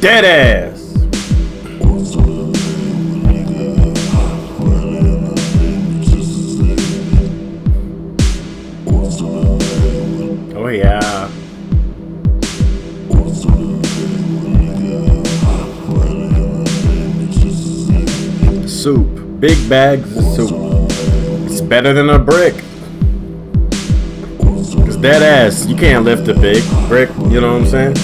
Dead ass. Oh yeah. Soup. Big bags of soup. It's better than a brick. Dead ass, you can't lift a big brick, you know what I'm saying?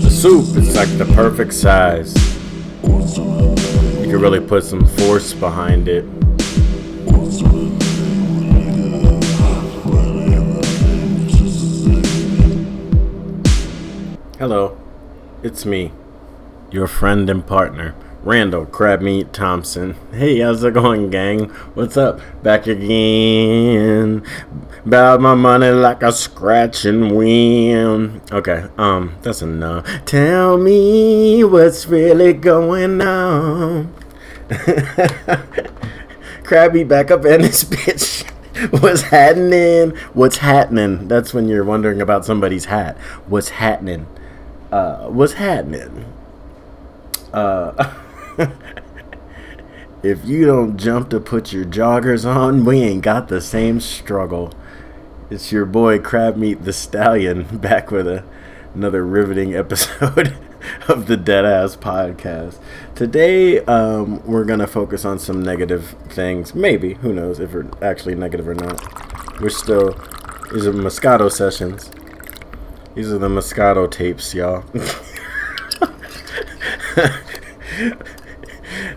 The soup is like the perfect size. You can really put some force behind it. Hello, it's me, your friend and partner, Randall Crabmeat Thompson. Hey, how's it going, gang? What's up? Back again. About my money like a scratch and win. Okay, um, that's enough. Tell me what's really going on. Crabby back up in this bitch. What's happening? What's happening? That's when you're wondering about somebody's hat. What's happening? Uh, what's happening? Uh, if you don't jump to put your joggers on, we ain't got the same struggle. It's your boy Crab Meat the Stallion back with a, another riveting episode of the Deadass Podcast. Today, um, we're gonna focus on some negative things. Maybe who knows if we're actually negative or not. We're still these are Moscato sessions. These are the Moscato tapes, y'all.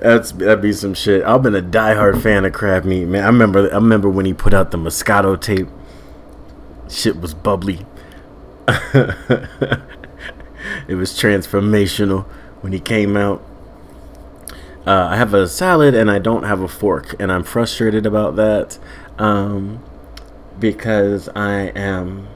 That's that'd be some shit. I've been a diehard fan of crab meat, man. I remember I remember when he put out the Moscato tape. Shit was bubbly. it was transformational when he came out. Uh, I have a salad and I don't have a fork, and I'm frustrated about that um, because I am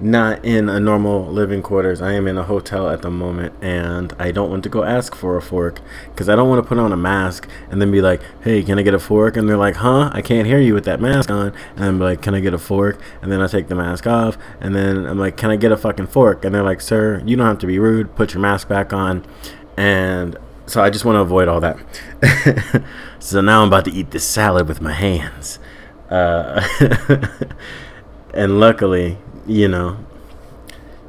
not in a normal living quarters. I am in a hotel at the moment, and I don't want to go ask for a fork because I don't want to put on a mask and then be like, "Hey, can I get a fork?" And they're like, "Huh? I can't hear you with that mask on." And I'm like, "Can I get a fork?" And then I take the mask off, and then I'm like, "Can I get a fucking fork?" And they're like, "Sir, you don't have to be rude. Put your mask back on." And so I just want to avoid all that. so now I'm about to eat this salad with my hands. Uh, and luckily, you know,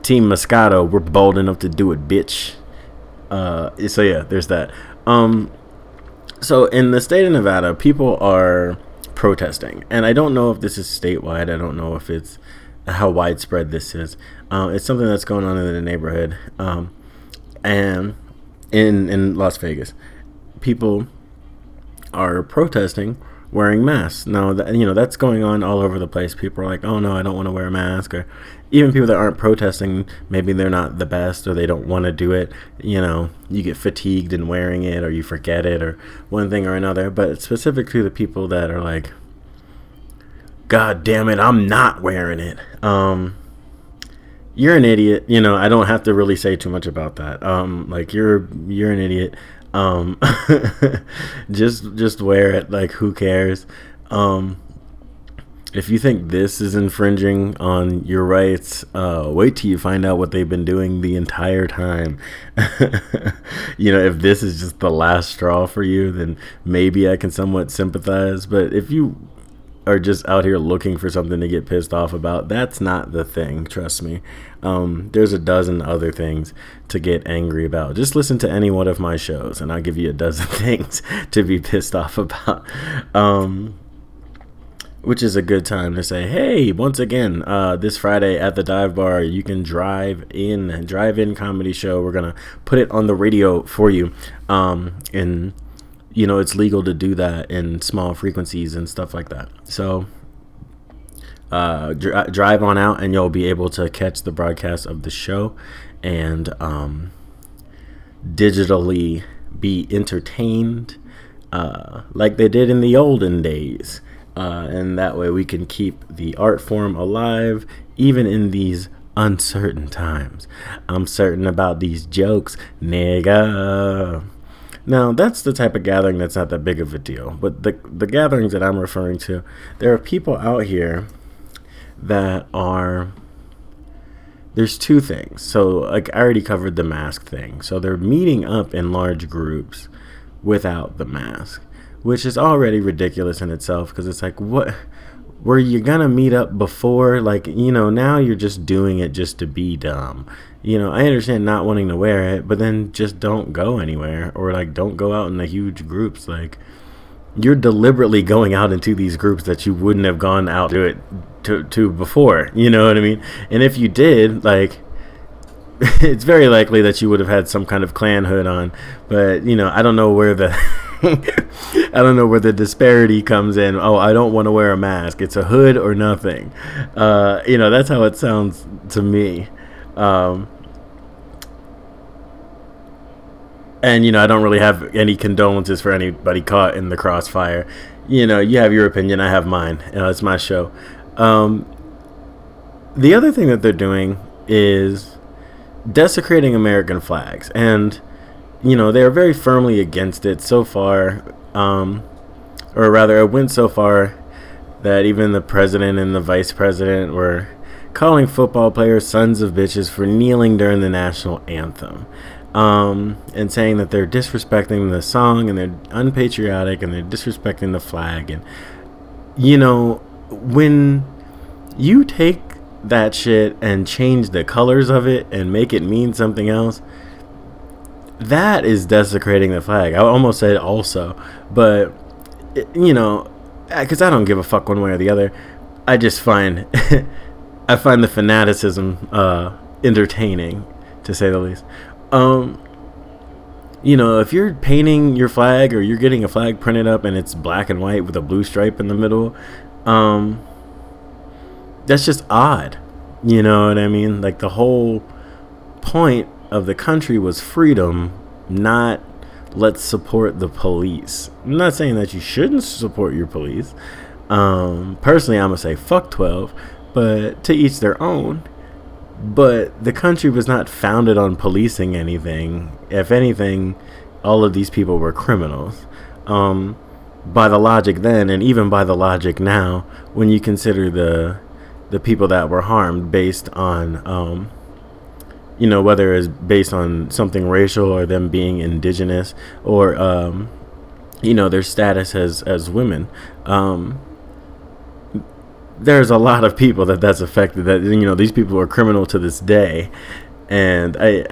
Team Moscato, we're bold enough to do it, bitch. Uh, so yeah, there's that. Um, so in the state of Nevada, people are protesting, and I don't know if this is statewide. I don't know if it's how widespread this is. Uh, it's something that's going on in the neighborhood, um, and in in Las Vegas, people are protesting wearing masks. Now, that, you know, that's going on all over the place. People are like, oh no, I don't want to wear a mask. Or even people that aren't protesting, maybe they're not the best or they don't want to do it. You know, you get fatigued in wearing it or you forget it or one thing or another. But specific to the people that are like, God damn it, I'm not wearing it. Um, you're an idiot. You know, I don't have to really say too much about that. Um, like you're you're an idiot. Um, just just wear it. Like who cares? Um, if you think this is infringing on your rights, uh, wait till you find out what they've been doing the entire time. you know, if this is just the last straw for you, then maybe I can somewhat sympathize. But if you are just out here looking for something to get pissed off about, that's not the thing. Trust me. Um, there's a dozen other things to get angry about. Just listen to any one of my shows, and I'll give you a dozen things to be pissed off about. Um, which is a good time to say, hey, once again, uh, this Friday at the Dive Bar, you can drive in, drive in comedy show. We're gonna put it on the radio for you, um, and you know it's legal to do that in small frequencies and stuff like that. So uh, dr- drive on out and you'll be able to catch the broadcast of the show and um, digitally be entertained uh, like they did in the olden days. Uh, and that way we can keep the art form alive even in these uncertain times. I'm certain about these jokes, nigga. Now, that's the type of gathering that's not that big of a deal. But the, the gatherings that I'm referring to, there are people out here that are there's two things. So, like, I already covered the mask thing. So, they're meeting up in large groups without the mask, which is already ridiculous in itself because it's like, what? Were you gonna meet up before? Like, you know, now you're just doing it just to be dumb. You know, I understand not wanting to wear it, but then just don't go anywhere or like don't go out in the huge groups. Like, you're deliberately going out into these groups that you wouldn't have gone out to it to, to before. You know what I mean? And if you did, like, it's very likely that you would have had some kind of clan hood on. But you know, I don't know where the I don't know where the disparity comes in. Oh, I don't want to wear a mask. It's a hood or nothing. Uh, you know, that's how it sounds to me. Um, and you know, I don't really have any condolences for anybody caught in the crossfire. You know, you have your opinion, I have mine. You know, it's my show. Um, the other thing that they're doing is desecrating American flags, and you know they are very firmly against it so far. Um, or rather, it went so far that even the president and the vice president were calling football players sons of bitches for kneeling during the national anthem. Um, and saying that they're disrespecting the song and they're unpatriotic and they're disrespecting the flag. And, you know, when you take that shit and change the colors of it and make it mean something else, that is desecrating the flag. I almost said also, but you know, because I don't give a fuck one way or the other. I just find I find the fanaticism uh, entertaining, to say the least. Um, you know, if you're painting your flag or you're getting a flag printed up and it's black and white with a blue stripe in the middle, um, that's just odd. You know what I mean? Like the whole point of the country was freedom, not let's support the police. I'm not saying that you shouldn't support your police. Um, personally, I'm gonna say fuck 12, but to each their own. But the country was not founded on policing anything. If anything, all of these people were criminals. Um, by the logic then, and even by the logic now, when you consider the the people that were harmed based on, um, you know, whether it's based on something racial or them being indigenous or, um, you know, their status as as women. Um, there's a lot of people that that's affected. That you know, these people are criminal to this day, and I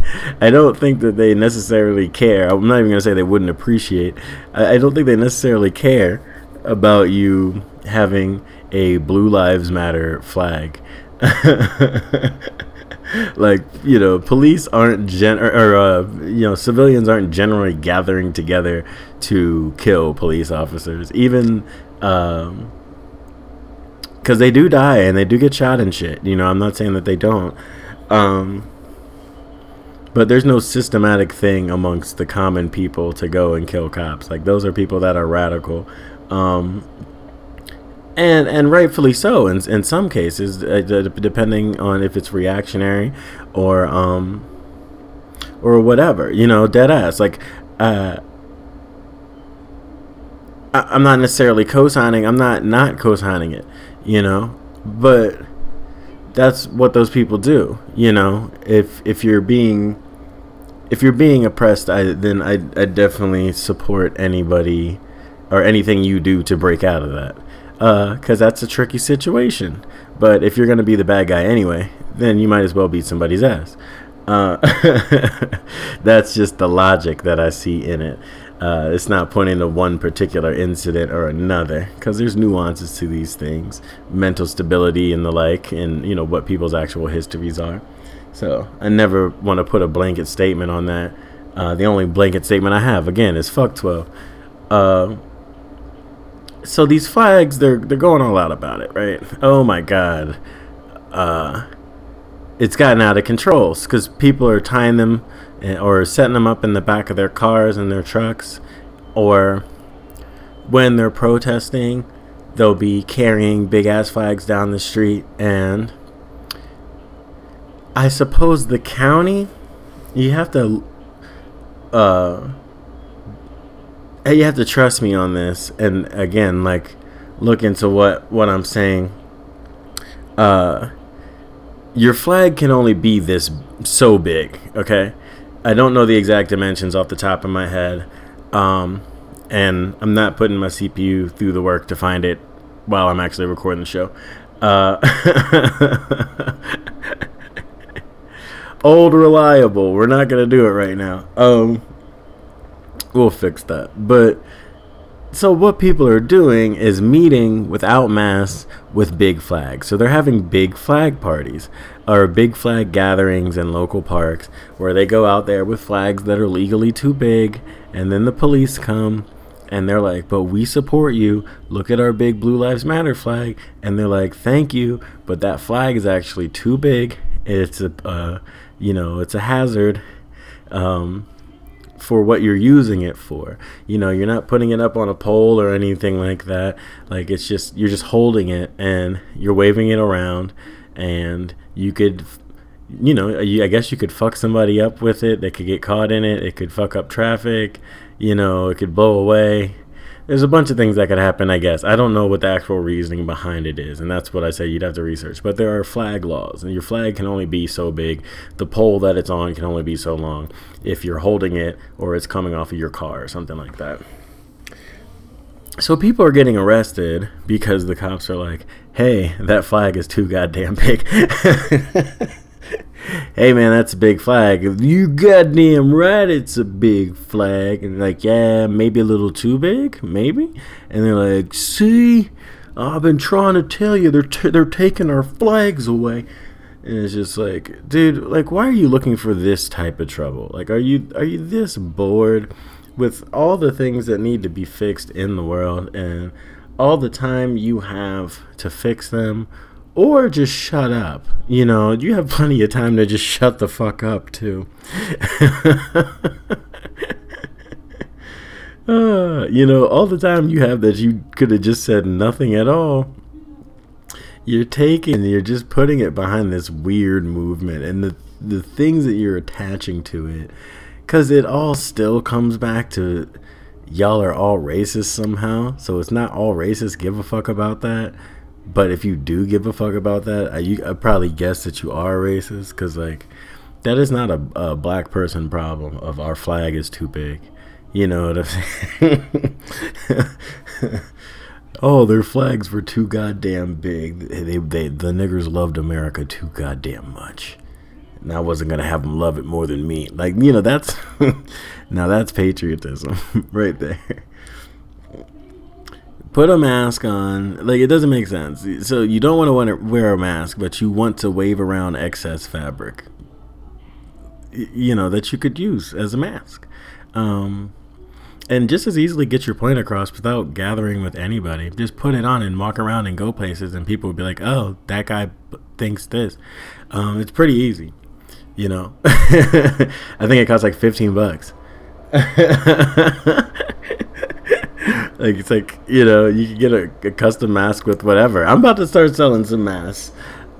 I don't think that they necessarily care. I'm not even gonna say they wouldn't appreciate. I, I don't think they necessarily care about you having a Blue Lives Matter flag. like you know, police aren't gen or, or uh, you know civilians aren't generally gathering together to kill police officers. Even um, because they do die and they do get shot and shit. You know, I'm not saying that they don't. Um, but there's no systematic thing amongst the common people to go and kill cops. Like those are people that are radical. Um, and and rightfully so in in some cases, uh, depending on if it's reactionary or um or whatever. You know, dead ass. Like, uh, I, am not necessarily co-signing. I'm not not co-signing it. You know, but that's what those people do. You know, if if you're being if you're being oppressed, I then I I definitely support anybody or anything you do to break out of that Uh, uh, that's a tricky situation. But if you're going to be the bad guy anyway, then you might as well beat somebody's ass. Uh, that's just the logic that I see in it. Uh, it's not pointing to one particular incident or another because there's nuances to these things, mental stability and the like, and you know what people's actual histories are. So I never want to put a blanket statement on that. Uh, the only blanket statement I have, again, is fuck 12. Uh, so these flags they're they're going all out about it, right? Oh my god. Uh it's gotten out of control because people are tying them eh, or setting them up in the back of their cars and their trucks or when they're protesting they'll be carrying big ass flags down the street and i suppose the county you have to uh you have to trust me on this and again like look into what what i'm saying. Uh your flag can only be this so big, okay? I don't know the exact dimensions off the top of my head. Um, and I'm not putting my CPU through the work to find it while I'm actually recording the show. Uh, old reliable. We're not gonna do it right now. Um, we'll fix that. But so what people are doing is meeting without masks with big flags. So they're having big flag parties or big flag gatherings in local parks where they go out there with flags that are legally too big and then the police come and they're like, "But we support you. Look at our big Blue Lives Matter flag." And they're like, "Thank you, but that flag is actually too big. It's a uh, you know, it's a hazard." Um, for what you're using it for. You know, you're not putting it up on a pole or anything like that. Like it's just you're just holding it and you're waving it around and you could you know, I guess you could fuck somebody up with it. They could get caught in it. It could fuck up traffic. You know, it could blow away there's a bunch of things that could happen, I guess. I don't know what the actual reasoning behind it is, and that's what I say you'd have to research. But there are flag laws, and your flag can only be so big. The pole that it's on can only be so long if you're holding it or it's coming off of your car or something like that. So people are getting arrested because the cops are like, hey, that flag is too goddamn big. hey man, that's a big flag. You goddamn right, it's a big flag. And like, yeah, maybe a little too big, maybe. And they're like, see, I've been trying to tell you, they're t- they're taking our flags away. And it's just like, dude, like, why are you looking for this type of trouble? Like, are you are you this bored with all the things that need to be fixed in the world and all the time you have to fix them? Or just shut up. You know, you have plenty of time to just shut the fuck up, too. uh, you know, all the time you have that you could have just said nothing at all. You're taking, you're just putting it behind this weird movement and the the things that you're attaching to it, because it all still comes back to y'all are all racist somehow. So it's not all racist. Give a fuck about that but if you do give a fuck about that, I, you, I probably guess that you are racist because like that is not a, a black person problem. Of our flag is too big, you know what I'm saying? oh, their flags were too goddamn big. They, they, the niggers loved America too goddamn much. And I wasn't gonna have them love it more than me. Like you know, that's now that's patriotism right there put a mask on. Like it doesn't make sense. So you don't want to want to wear a mask, but you want to wave around excess fabric. You know that you could use as a mask, um, and just as easily get your point across without gathering with anybody. Just put it on and walk around and go places, and people will be like, "Oh, that guy thinks this." Um, it's pretty easy, you know. I think it costs like fifteen bucks. like it's like you know you can get a, a, custom mask with whatever. I'm about to start selling some masks.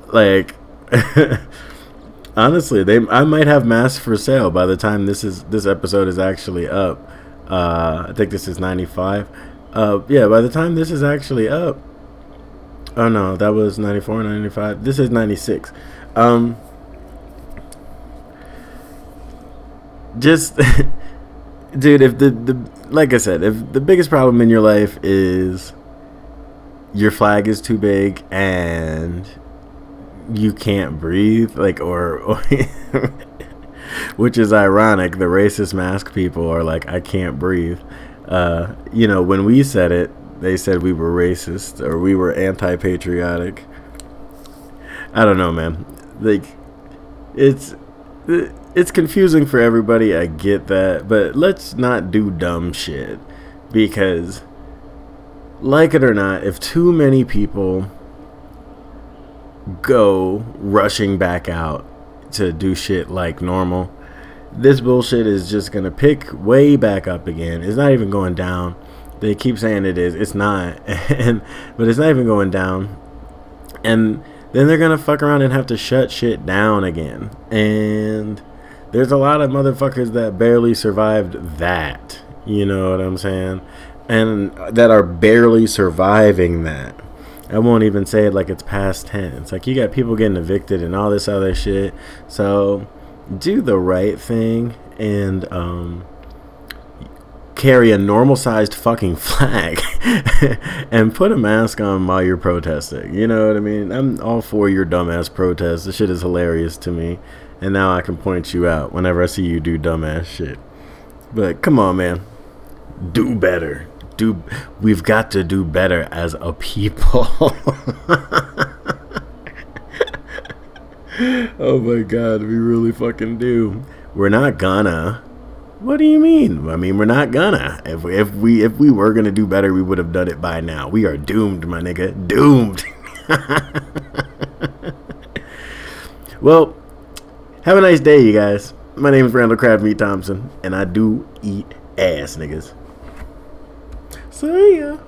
Like honestly, they I might have masks for sale by the time this is this episode is actually up. Uh, I think this is 95. Uh, yeah, by the time this is actually up. Oh no, that was 94, 95. This is 96. Um, just dude, if the the like I said, if the biggest problem in your life is your flag is too big and you can't breathe, like or, or which is ironic. The racist mask people are like, I can't breathe. Uh, you know, when we said it, they said we were racist or we were anti-patriotic. I don't know, man. Like, it's it's confusing for everybody. I get that, but let's not do dumb shit because, like it or not, if too many people go rushing back out to do shit like normal, this bullshit is just gonna pick way back up again. It's not even going down. They keep saying it is. It's not, and but it's not even going down. And then they're gonna fuck around and have to shut shit down again. And there's a lot of motherfuckers that barely survived that. You know what I'm saying? And that are barely surviving that. I won't even say it like it's past tense. Like you got people getting evicted and all this other shit. So do the right thing and um, carry a normal sized fucking flag and put a mask on while you're protesting. You know what I mean? I'm all for your dumbass protests. This shit is hilarious to me. And now I can point you out whenever I see you do dumbass shit. But come on, man. Do better. Do we've got to do better as a people. oh my god, we really fucking do. We're not gonna. What do you mean? I mean, we're not gonna. If we, if we if we were gonna do better, we would have done it by now. We are doomed, my nigga. Doomed. well, have a nice day, you guys. My name is Randall Crab Meat Thompson, and I do eat ass, niggas. See ya.